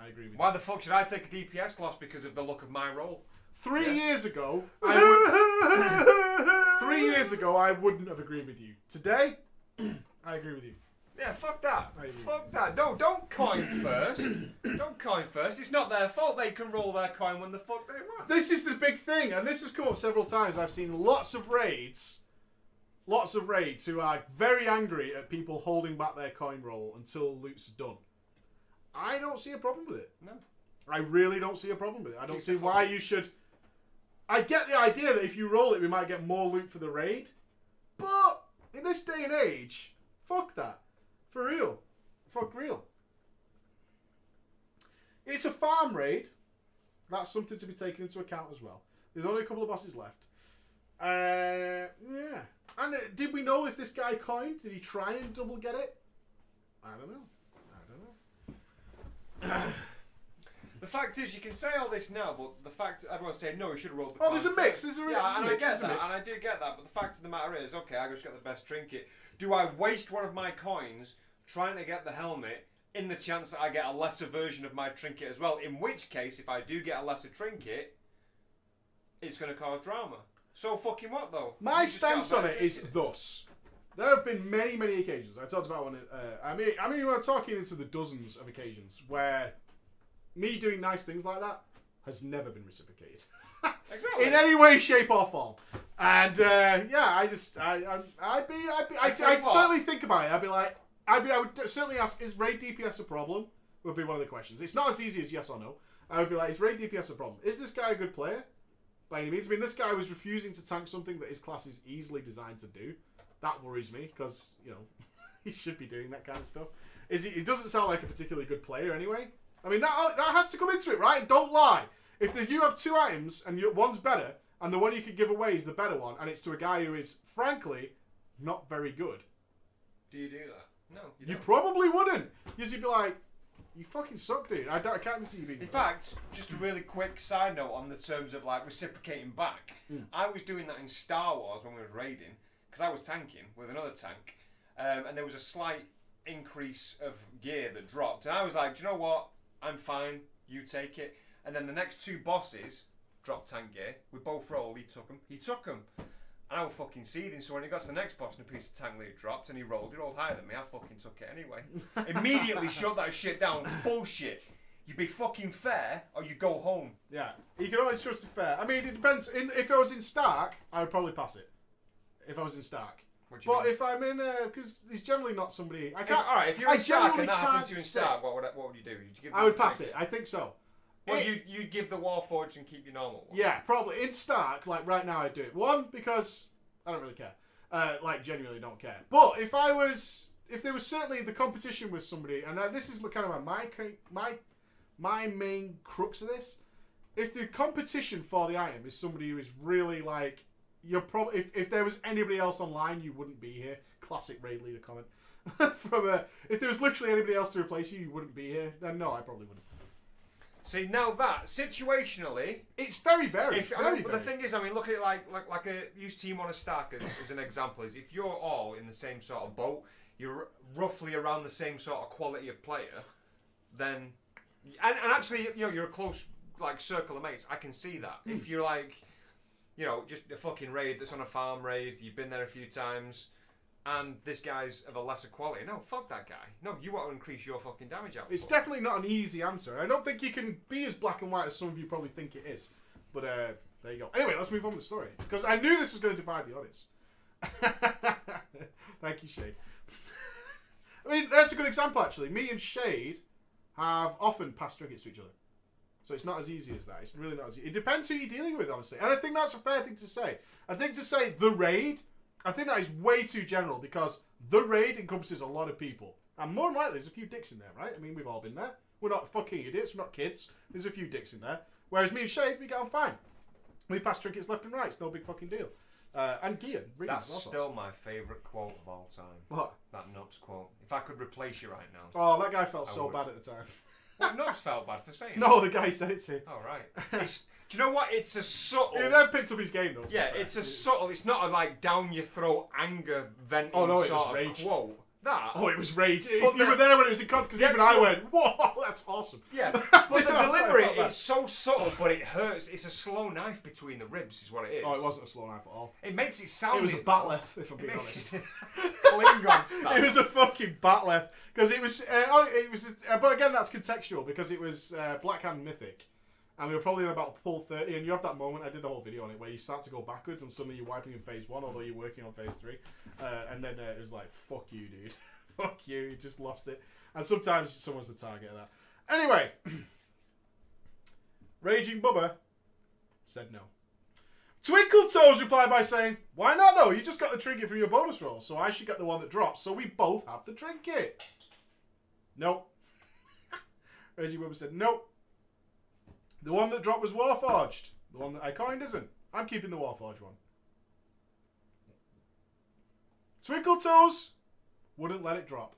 I agree with you. Why the fuck should I take a DPS loss because of the look of my role? Three Yeah. years ago, I would, three years ago, I wouldn't have agreed with you. Today, I agree with you. Yeah, fuck that. Fuck that. Don't don't coin first. don't coin first. It's not their fault. They can roll their coin when the fuck they want. This is the big thing, and this has come up several times. I've seen lots of raids, lots of raids who are very angry at people holding back their coin roll until loot's done. I don't see a problem with it. No. I really don't see a problem with it. I don't Keep see why you should. I get the idea that if you roll it, we might get more loot for the raid, but in this day and age, fuck that. For real, fuck real. It's a farm raid. That's something to be taken into account as well. There's only a couple of bosses left. Uh, yeah. And uh, did we know if this guy coined? Did he try and double get it? I don't know. I don't know. The fact is, you can say all this now, but the fact everyone's saying no, you should have rolled the. Oh, there's a mix, there's a- yeah, there's a and mix, I get that, and I do get that. But the fact of the matter is, okay, I just got the best trinket. Do I waste one of my coins trying to get the helmet in the chance that I get a lesser version of my trinket as well? In which case, if I do get a lesser trinket, it's going to cause drama. So fucking what though? My You just got a stance on it is thus. There have been many, many occasions. I talked about one. Uh, I mean, I mean, we're talking into the dozens of occasions where me doing nice things like that has never been reciprocated Exactly. in any way, shape, or form. And uh, yeah, I just, I, I I'd be, I'd be, I'd, I'd certainly think about it. I'd be like, I'd be, I would certainly ask, is raid DPS a problem? Would be one of the questions. It's not as easy as yes or no. I would be like, is raid DPS a problem? Is this guy a good player? By any means, I mean, this guy was refusing to tank something that his class is easily designed to do. That worries me because you know he should be doing that kind of stuff. Is he? He doesn't sound like a particularly good player anyway. I mean, that that has to come into it, right? Don't lie. If you have two items and you, one's better, and the one you could give away is the better one, and it's to a guy who is frankly not very good, Do you do that? No, you, you probably wouldn't. Because you'd be like, "You fucking suck, dude. I, don't, I can't even see you being." In fact, just a really quick side note on the terms of like reciprocating back. Hmm. I was doing that in Star Wars when we were raiding because I was tanking with another tank, um, and there was a slight increase of gear that dropped, and I was like, do you know what? I'm fine. You take it. And then the next two bosses dropped tank gear. We both rolled. He took them. He took them. And I was fucking seething. So when he got to the next boss and a piece of tank lead dropped and he rolled, he rolled higher than me. I fucking took it anyway. Immediately shut that shit down. Bullshit. You be fucking fair or you go home. Yeah, you can always trust a fair. I mean, it depends. In, if I was in Stark, I would probably pass it. If I was in Stark. What do you But mean? if I'm in, because he's generally not somebody. I If- can't. all right, if you're I in Stark genuinely and that happened to you in. Stark, what would, what would you do? Would you give I would pass it. I think so. Well, It- you you give the Warforged and keep your normal one. Yeah, probably in Stark. Like right now, I'd do it. One because I don't really care. Uh, like genuinely don't care. But if I was, if there was certainly the competition with somebody, and uh, this is kind of my my my my main crux of this. If the competition for the item is somebody who is really like, you're probably if, if there was anybody else online, you wouldn't be here. Classic raid leader comment. From a, if there was literally anybody else to replace you, you wouldn't be here. Then no, I probably wouldn't. See now that situationally, It's very very if, I mean, but the thing is, I mean, look at it like like like a use Team on a stack as, as an example. Is if you're all in the same sort of boat, you're r- roughly around the same sort of quality of player, then and, and actually, you know, you're a close like circle of mates. I can see that. Hmm. If you're like, you know, just a fucking raid that's on a farm raid, you've been there a few times. And this guy's of a lesser quality. No, fuck that guy. No, you want to increase your fucking damage output. It's definitely not an easy answer. I don't think you can be as black and white as some of you probably think it is. But uh, there you go. Anyway, let's move on with the story because I knew this was going to divide the audience. Thank you, Shade. I mean, that's a good example actually. Me and Shade have often passed trinkets to each other, so it's not as easy as that. It's really not as. Easy. It depends who you're dealing with, honestly, and I think that's a fair thing to say. I think to say the raid, I think that is way too general because the raid encompasses a lot of people. And more than likely, there's a few dicks in there, right? I mean, we've all been there. We're not fucking idiots. We're not kids. There's a few dicks in there. Whereas me and Shade, we get on fine. We pass trinkets left and right. It's no big fucking deal. Uh, and Gian, That's sorts. still my favourite quote of all time. What? That Nubs quote. If I could replace you right now. Oh, that guy felt I so would. bad at the time. Well, Nubs felt bad for saying No, the guy said it to. Oh, right. It's, do you know what? It's a subtle. He then picked up his game though. yeah, it's a subtle. It's not a like down your throat anger venting Oh, no, sort of rage. quote. That. Oh, it was rage. If But you were there when it was in context, because the even I went, "Whoa, that's awesome." Yeah, but the that's how I delivery is so subtle, but it hurts. It's a slow knife between the ribs, is what it is. Oh, it wasn't a slow knife at all. It makes it sound. It was a bat'leth, if I'm being honest. it Klingon style. It was a fucking bat'leth because it was. Uh, oh, it was. Uh, but again, that's contextual because it was uh, Blackhand Mythic, and we were probably in about pull thirty. And you have that moment. I did the whole video on it where you start to go backwards, and suddenly you're wiping in phase one, although you're working on phase three. Uh, and then uh, it was like, "Fuck you, dude. Fuck you. You just lost it." And sometimes someone's the target of that. Anyway, Raging Bubba said no. Twinkle Toes replied by saying, Why not though? You just got the trinket from your bonus roll, so I should get the one that drops, so we both have the trinket. Nope. Reggie Bubba said, Nope. The one that dropped was Warforged. The one that I coined isn't. I'm keeping the Warforged one. Twinkle Toes wouldn't let it drop.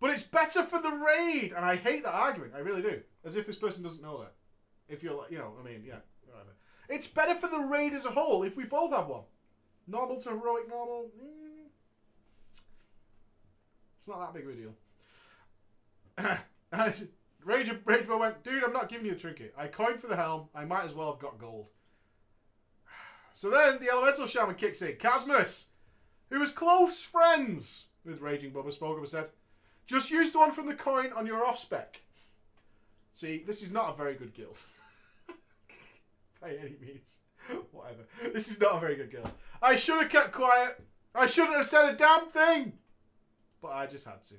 But it's better for the raid, and I hate that argument. I really do. As if this person doesn't know that. If you're, like, you know, I mean, yeah, whatever. It's better for the raid as a whole if we both have one. Normal to heroic, normal. mm, it's not that big of a deal. Rage, Rage Bro went, dude, I'm not giving you a trinket. I coined for the helm. I might as well have got gold. So then the Elemental Shaman kicks in. Casmus, who was close friends with Raging Bubba, spoke up and said, just use the one from the coin on your off spec. See, this is not a very good guild. By any means. Whatever. This is not a very good guild. I should have kept quiet. I shouldn't have said a damn thing. But I just had to.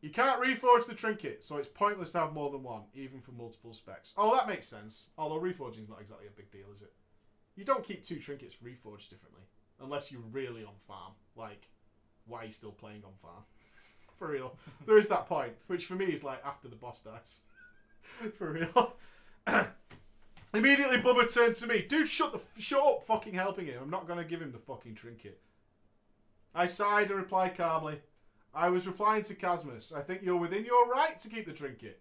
You can't reforge the trinket, so it's pointless to have more than one, even for multiple specs. Oh, that makes sense. Although reforging's not exactly a big deal, is it? You don't keep two trinkets reforged differently. Unless you're really on farm. Like, why are you still playing on farm? for real. There is that point, which for me is like after the boss dies. for real. Immediately, Bubba turned to me. Dude, shut the shut up, fucking helping him. I'm not gonna give him the fucking trinket. I sighed and replied calmly. I was replying to Casmus. I think you're within your right to keep the trinket.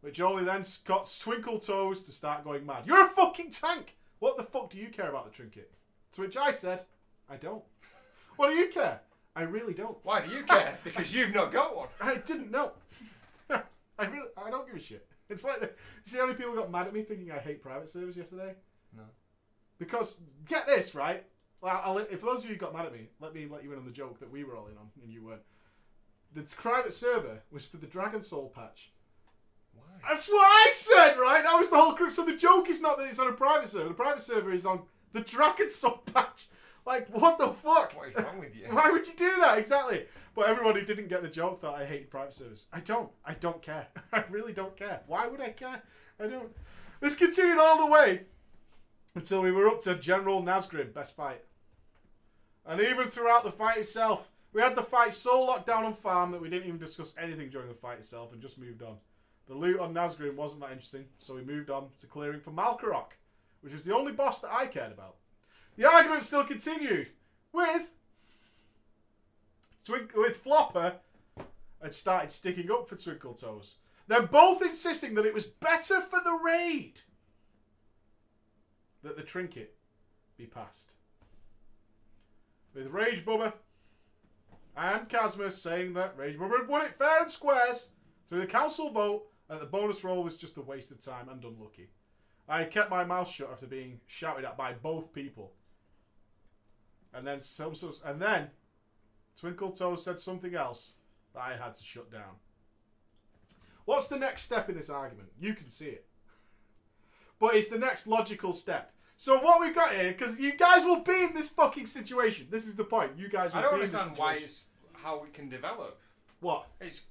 Which only then got Twinkle Toes to start going mad. You're a fucking tank! What the fuck do you care about the trinket? To which I said, I don't. What do you care? I really don't. Why do you care? because you've not got one. I didn't know. I really, I don't give a shit. It's like, the, you see how many people got mad at me thinking I hate private servers yesterday? No. Because get this right. Well, I'll, if those of you who got mad at me, let me let you in on the joke that we were all in on and you weren't. The private server was for the Dragon Soul patch. Why? That's what I said, right? That was the whole crux. So the joke is not that it's on a private server. The private server is on the Dragon Soul patch. Like, what the fuck? What is wrong with you? Why would you do that? Exactly. But everyone who didn't get the joke thought I hated private servers. I don't. I don't care. I really don't care. Why would I care? I don't. This continued all the way until we were up to General Nazgrim, best fight. And even throughout the fight itself, we had the fight so locked down on farm that we didn't even discuss anything during the fight itself and just moved on. The loot on Nazgrim wasn't that interesting, so we moved on to clearing for Malkorok, which was the only boss that I cared about. The argument still continued with Twink- with Flopper had started sticking up for Twinkle Toes. They're both insisting that it was better for the raid that the trinket be passed. With Rage Bubba and Casmus saying that Rage Bubba won it fair and squares through the council vote and the bonus roll was just a waste of time and unlucky. I kept my mouth shut after being shouted at by both people. And then some and then Twinkle Toes said something else that I had to shut down. What's the next step in this argument? You can see it. But it's the next logical step. So what we've got here, because you guys will be in this fucking situation. This is the point. You guys will I don't be in this understand why situation. it's how it can develop. What? It's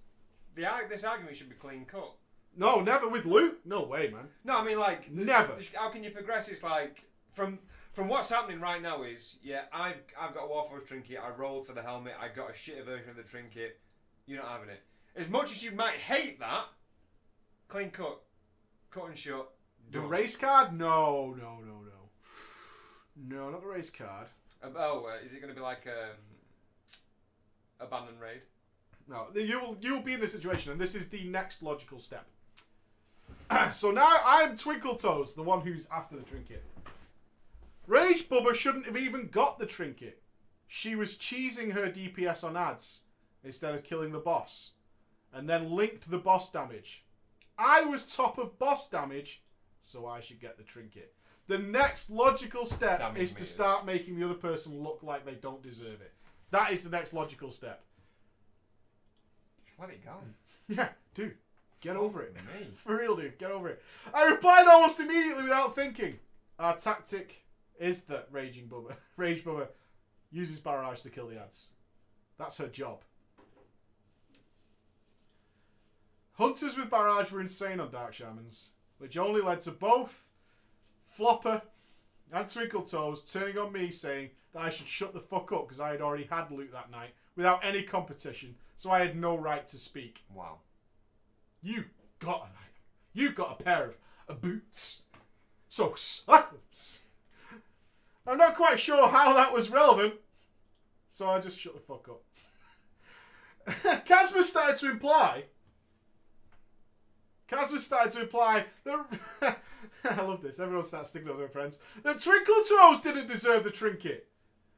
the ar- this argument should be clean cut. No, never with loot. No way, man. No, I mean like Never. how can you progress? It's like from from what's happening right now is yeah, I've I've got a Warforged trinket. I rolled for the helmet. I got a shitter version of the trinket. You're not having it. As much as you might hate that, clean cut, cut and shut. The done. race card? No, no, no, no. No, not the race card. Um, oh, uh, is it going to be like um, abandoned raid? No, you'll you'll be in this situation, and this is the next logical step. so now I'm Twinkle Toes, the one who's after the trinket. Rage Bubba shouldn't have even got the trinket. She was cheesing her DPS on ads instead of killing the boss, and then linked the boss damage. I was top of boss damage, so I should get the trinket. The next logical step is to meters. start making the other person look like they don't deserve it. That is the next logical step. Just let it go. Yeah, dude, get over it. Me. For real, dude, get over it. I replied almost immediately without thinking. Our tactic is that Raging Bubba, Rage Bubba, uses barrage to kill the ads. That's her job. Hunters with barrage were insane on Dark Shamans, which only led to both Flopper and Twinkle Toes turning on me saying that I should shut the fuck up because I had already had loot that night without any competition, so I had no right to speak. Wow. You got an item. You got a pair of uh, boots. So silence. I'm not quite sure how that was relevant, so I just shut the fuck up. Casmus started to imply. Casmus started to reply that. I love this. Everyone starts sticking up their friends. That Twinkle Toes didn't deserve the trinket.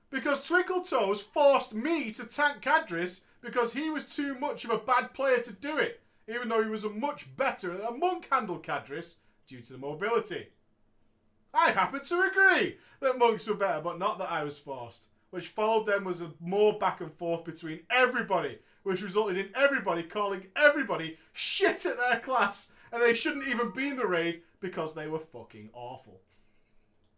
Because Twinkle Toes forced me to tank Kardris because he was too much of a bad player to do it, even though he was a much better a monk handle Kardris due to the mobility. I happen to agree that monks were better, but not that I was forced. which followed them was a more back and forth between everybody, which resulted in everybody calling everybody shit at their class, and they shouldn't even be in the raid because they were fucking awful.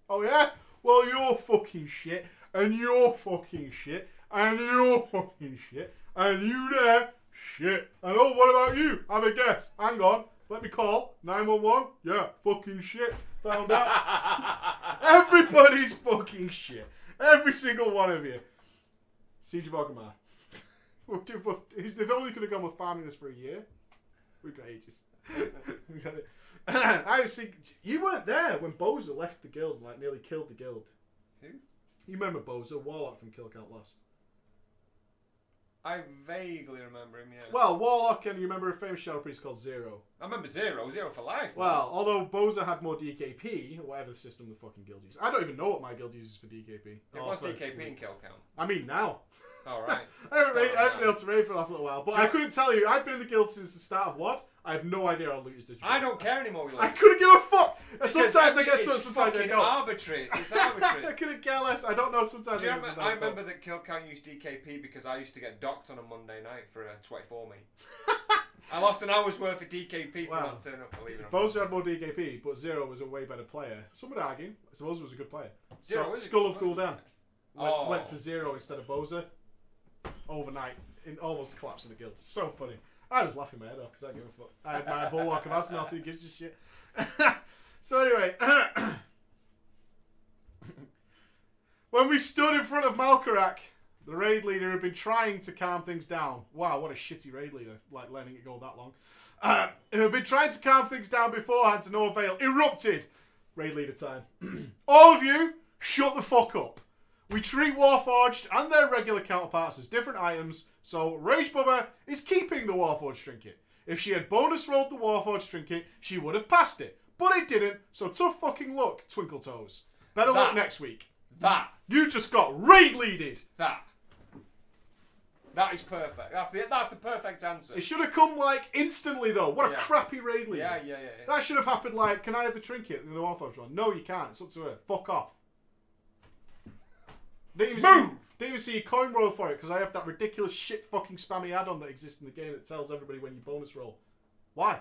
Oh yeah? Well, you're fucking shit, and you're fucking shit, and you're fucking shit, and you there, shit. And oh, what about you? Have a guess. Hang on. Let me call 911. Yeah, fucking shit. Found out. Everybody's fucking shit. Every single one of you. Siege of Orgrimmar. We'll They've only could have gone with farming this for a year. We've got ages. we got it. I was thinking, you weren't there when Boza left the guild and like nearly killed the guild. Who? You remember Boza, Warlock from Kill Count Lost? I vaguely remember him. Yeah. Well, Warlock and you remember a famous shadow priest called Zero. I remember zero, zero for life. Well, although Boza had more DKP, or whatever system the fucking guild uses. I don't even know what my guild uses for DKP. it Oh, was DKP and kill count. I mean now. All right. I haven't, raid, Oh, I haven't been able to raid for the last little while, but I couldn't tell you. I've been in the guild since the start of what? I have no idea how loot is. I don't care anymore. I couldn't give a fuck. because Sometimes I get it's sometimes I don't. arbitrary. It's arbitrary. I couldn't care less. I don't know. Sometimes Do I, remember, sometimes I remember that Kill Count used DKP because I used to get docked on a Monday night for a 24 me. I lost an hour's worth of DKP for Wow. not turning up for on Boza had more DKP, but Zero was a way better player. Some would argue. I suppose was a good player. Zero so Skull of. Gul'dan went, Oh. went to oh. Zero instead of Boza overnight. In almost collapsing the guild. So funny. I was laughing my head off because I give a fuck. I had my bulwark of Azzinoth who gives a shit. so anyway, when we stood in front of Malkorok, the raid leader had been trying to calm things down. Wow, what a shitty raid leader! Like letting it go that long. Uh, who had been trying to calm things down beforehand to no avail. Erupted. Raid leader time. All of you, shut the fuck up. We treat Warforged and their regular counterparts as different items, so Rage Bubba is keeping the Warforged trinket. If she had bonus rolled the Warforged trinket, she would have passed it. But it didn't, so tough fucking luck, Twinkle Toes. Better luck next week. That. You just got raid leaded. That. That is perfect. That's the that's the perfect answer. It should have come like instantly though. What a Yeah. crappy raid leader. Yeah, yeah, yeah. yeah. That should have happened like, can I have the trinket in the Warforged one? No, you can't. It's up to her. Fuck off. Didn't even Move! See, didn't even see a coin roll for it because I have that ridiculous shit fucking spammy add-on that exists in the game that tells everybody when you bonus roll. Why?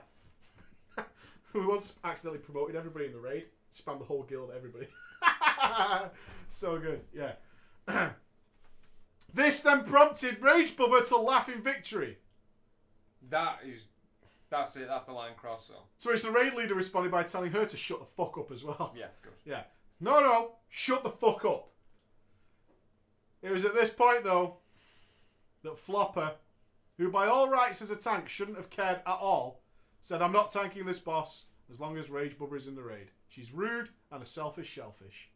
we once accidentally promoted everybody in the raid. Spam the whole guild, everybody. so good, yeah. this then prompted Rage Bubba to laugh in victory. That is. That's it. That's the line cross. So So it's the raid leader responded by telling her to shut the fuck up as well. yeah, good. Yeah. No, no, shut the fuck up. It was at this point, though, that Flopper, who by all rights as a tank shouldn't have cared at all, said, I'm not tanking this boss as long as Rage Bubba is in the raid. She's rude and a selfish shellfish.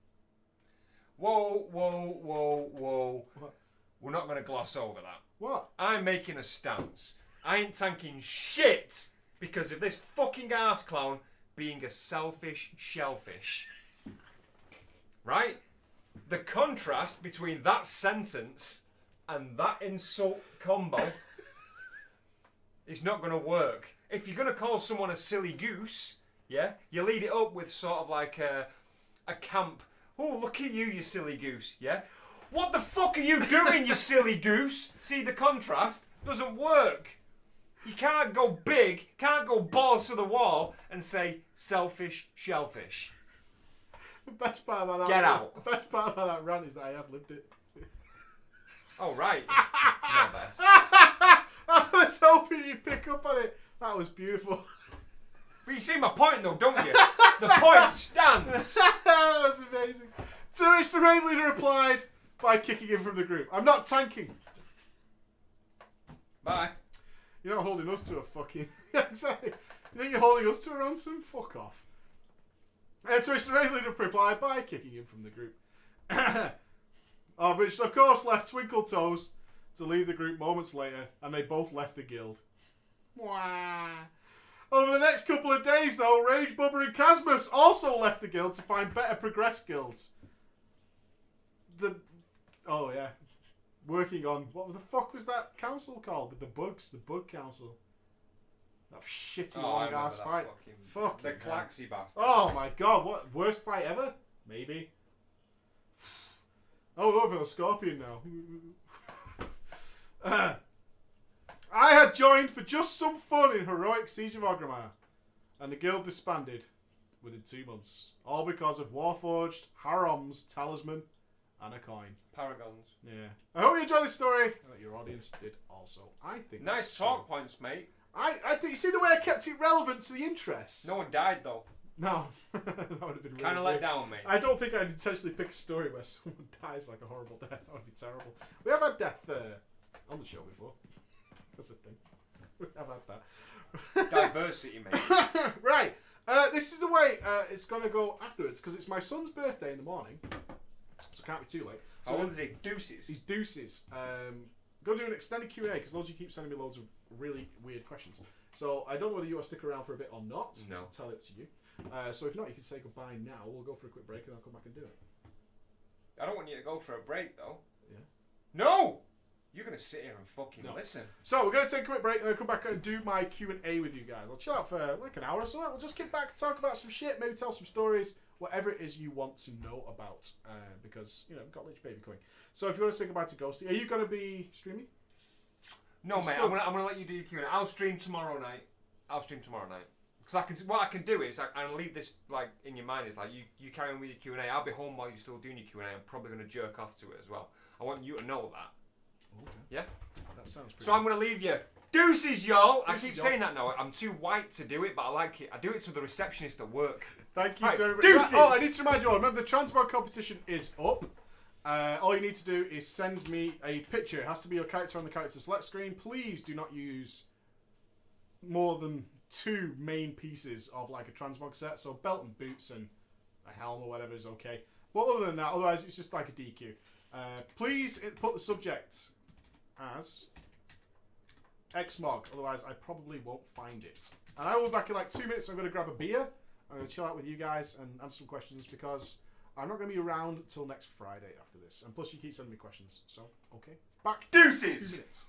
Whoa, whoa, whoa, whoa. What? We're not going to gloss over that. What? I'm making a stance. I ain't tanking shit because of this fucking ass clown being a selfish shellfish. Right? The contrast between that sentence and that insult combo is not going to work. If you're going to call someone a silly goose, yeah, you lead it up with sort of like a, a camp. Oh, look at you, you silly goose, yeah? What the fuck are you doing, you silly goose? See the contrast? Doesn't work. You can't go big, can't go balls to the wall and say selfish shellfish. The best part about that Get out. Best part about that rant is that I have lived it. Oh, right. Not best. I was hoping you'd pick up on it. That was beautiful. But you see my point, though, don't you? The point stands. that was amazing. To which the raid leader replied by kicking him from the group. I'm not tanking. Bye. You're not holding us to a fucking. exactly. You think you're holding us to a ransom? Fuck off. And to which the raid leader replied by kicking him from the group. oh, which of course left Twinkle Toes to leave the group moments later, and they both left the guild. Wah. Over the next couple of days, though, Rage Bubba and Casmus also left the guild to find better progress guilds. The oh yeah, working on what the fuck was that council called? With the bugs, the bug council. That shitty Oh, I long ass fight. fucking- Fucking The. Klaxxi bastard. Oh my god, what worst fight ever? Maybe. Oh, look, I'm a scorpion now. Uh, I had joined for just some fun in heroic Siege of Orgrimmar, and the guild disbanded within two months, all because of Warforged, Haromm's talisman, and a coin. Paragons. Yeah. I hope you enjoyed this story, and that your audience did also. I think. Nice so. talk points, mate. I, I think you see the way I kept it relevant to the interest. No one died though. no, that would have been really Kind of let down, mate. I don't think I'd intentionally pick a story where someone dies like a horrible death. That would be terrible. We have had death uh, on the show before. That's the thing. We have had that. Diversity, mate. right. Uh, this is the way uh, it's gonna go afterwards because it's my son's birthday in the morning, so it can't be too late. So How old is he? Deuces. These deuces. Um, go do an extended Q and A because loads of you keep sending me loads of really weird questions. So I don't know whether you want to stick around for a bit or not. No. It's entirely up to you. Uh, so if not, you can say goodbye now. We'll go for a quick break and I'll come back and do it. I don't want you to go for a break though. Yeah. No! You're gonna sit here and fucking No. listen. So we're gonna take a quick break and then come back and do my Q and A with you guys. I'll chill out for like an hour or so. We'll just get back, talk about some shit, maybe tell some stories, whatever it is you want to know about. Uh, because you know we've got Lich Baby coming. So if you want to say goodbye to Ghosty, are you gonna be streaming? No, mate. I'm gonna, I'm gonna let you do your Q&A. I'll stream tomorrow night. I'll stream tomorrow night. Because I can, what I can do is, I, I'll leave this like in your mind. Is like you, you carry on with your Q and A. I'll be home while you're still doing your Q and A. I'm probably gonna jerk off to it as well. I want you to know that. Okay. Yeah. That sounds pretty. So I'm gonna leave you. Deuces, y'all. I keep saying that now. I'm too white to do it, but I like it. I do it to the receptionist at work. Thank you Right, to everybody. deuces. Oh, I need to remind you all. Remember, the transport competition is up. Uh, all you need to do is send me a picture. It has to be your character on the character select screen. Please do not use more than two main pieces of like a transmog set. So belt and boots and a helm or whatever is okay. But other than that, otherwise it's just like a DQ. Uh, please put the subject as Xmog. Otherwise, I probably won't find it. And I will be back in like two minutes. I'm going to grab a beer. I'm going to chill out with you guys and answer some questions because I'm not going to be around till next Friday after this. And plus, you keep sending me questions. So, okay. Back. Deuces!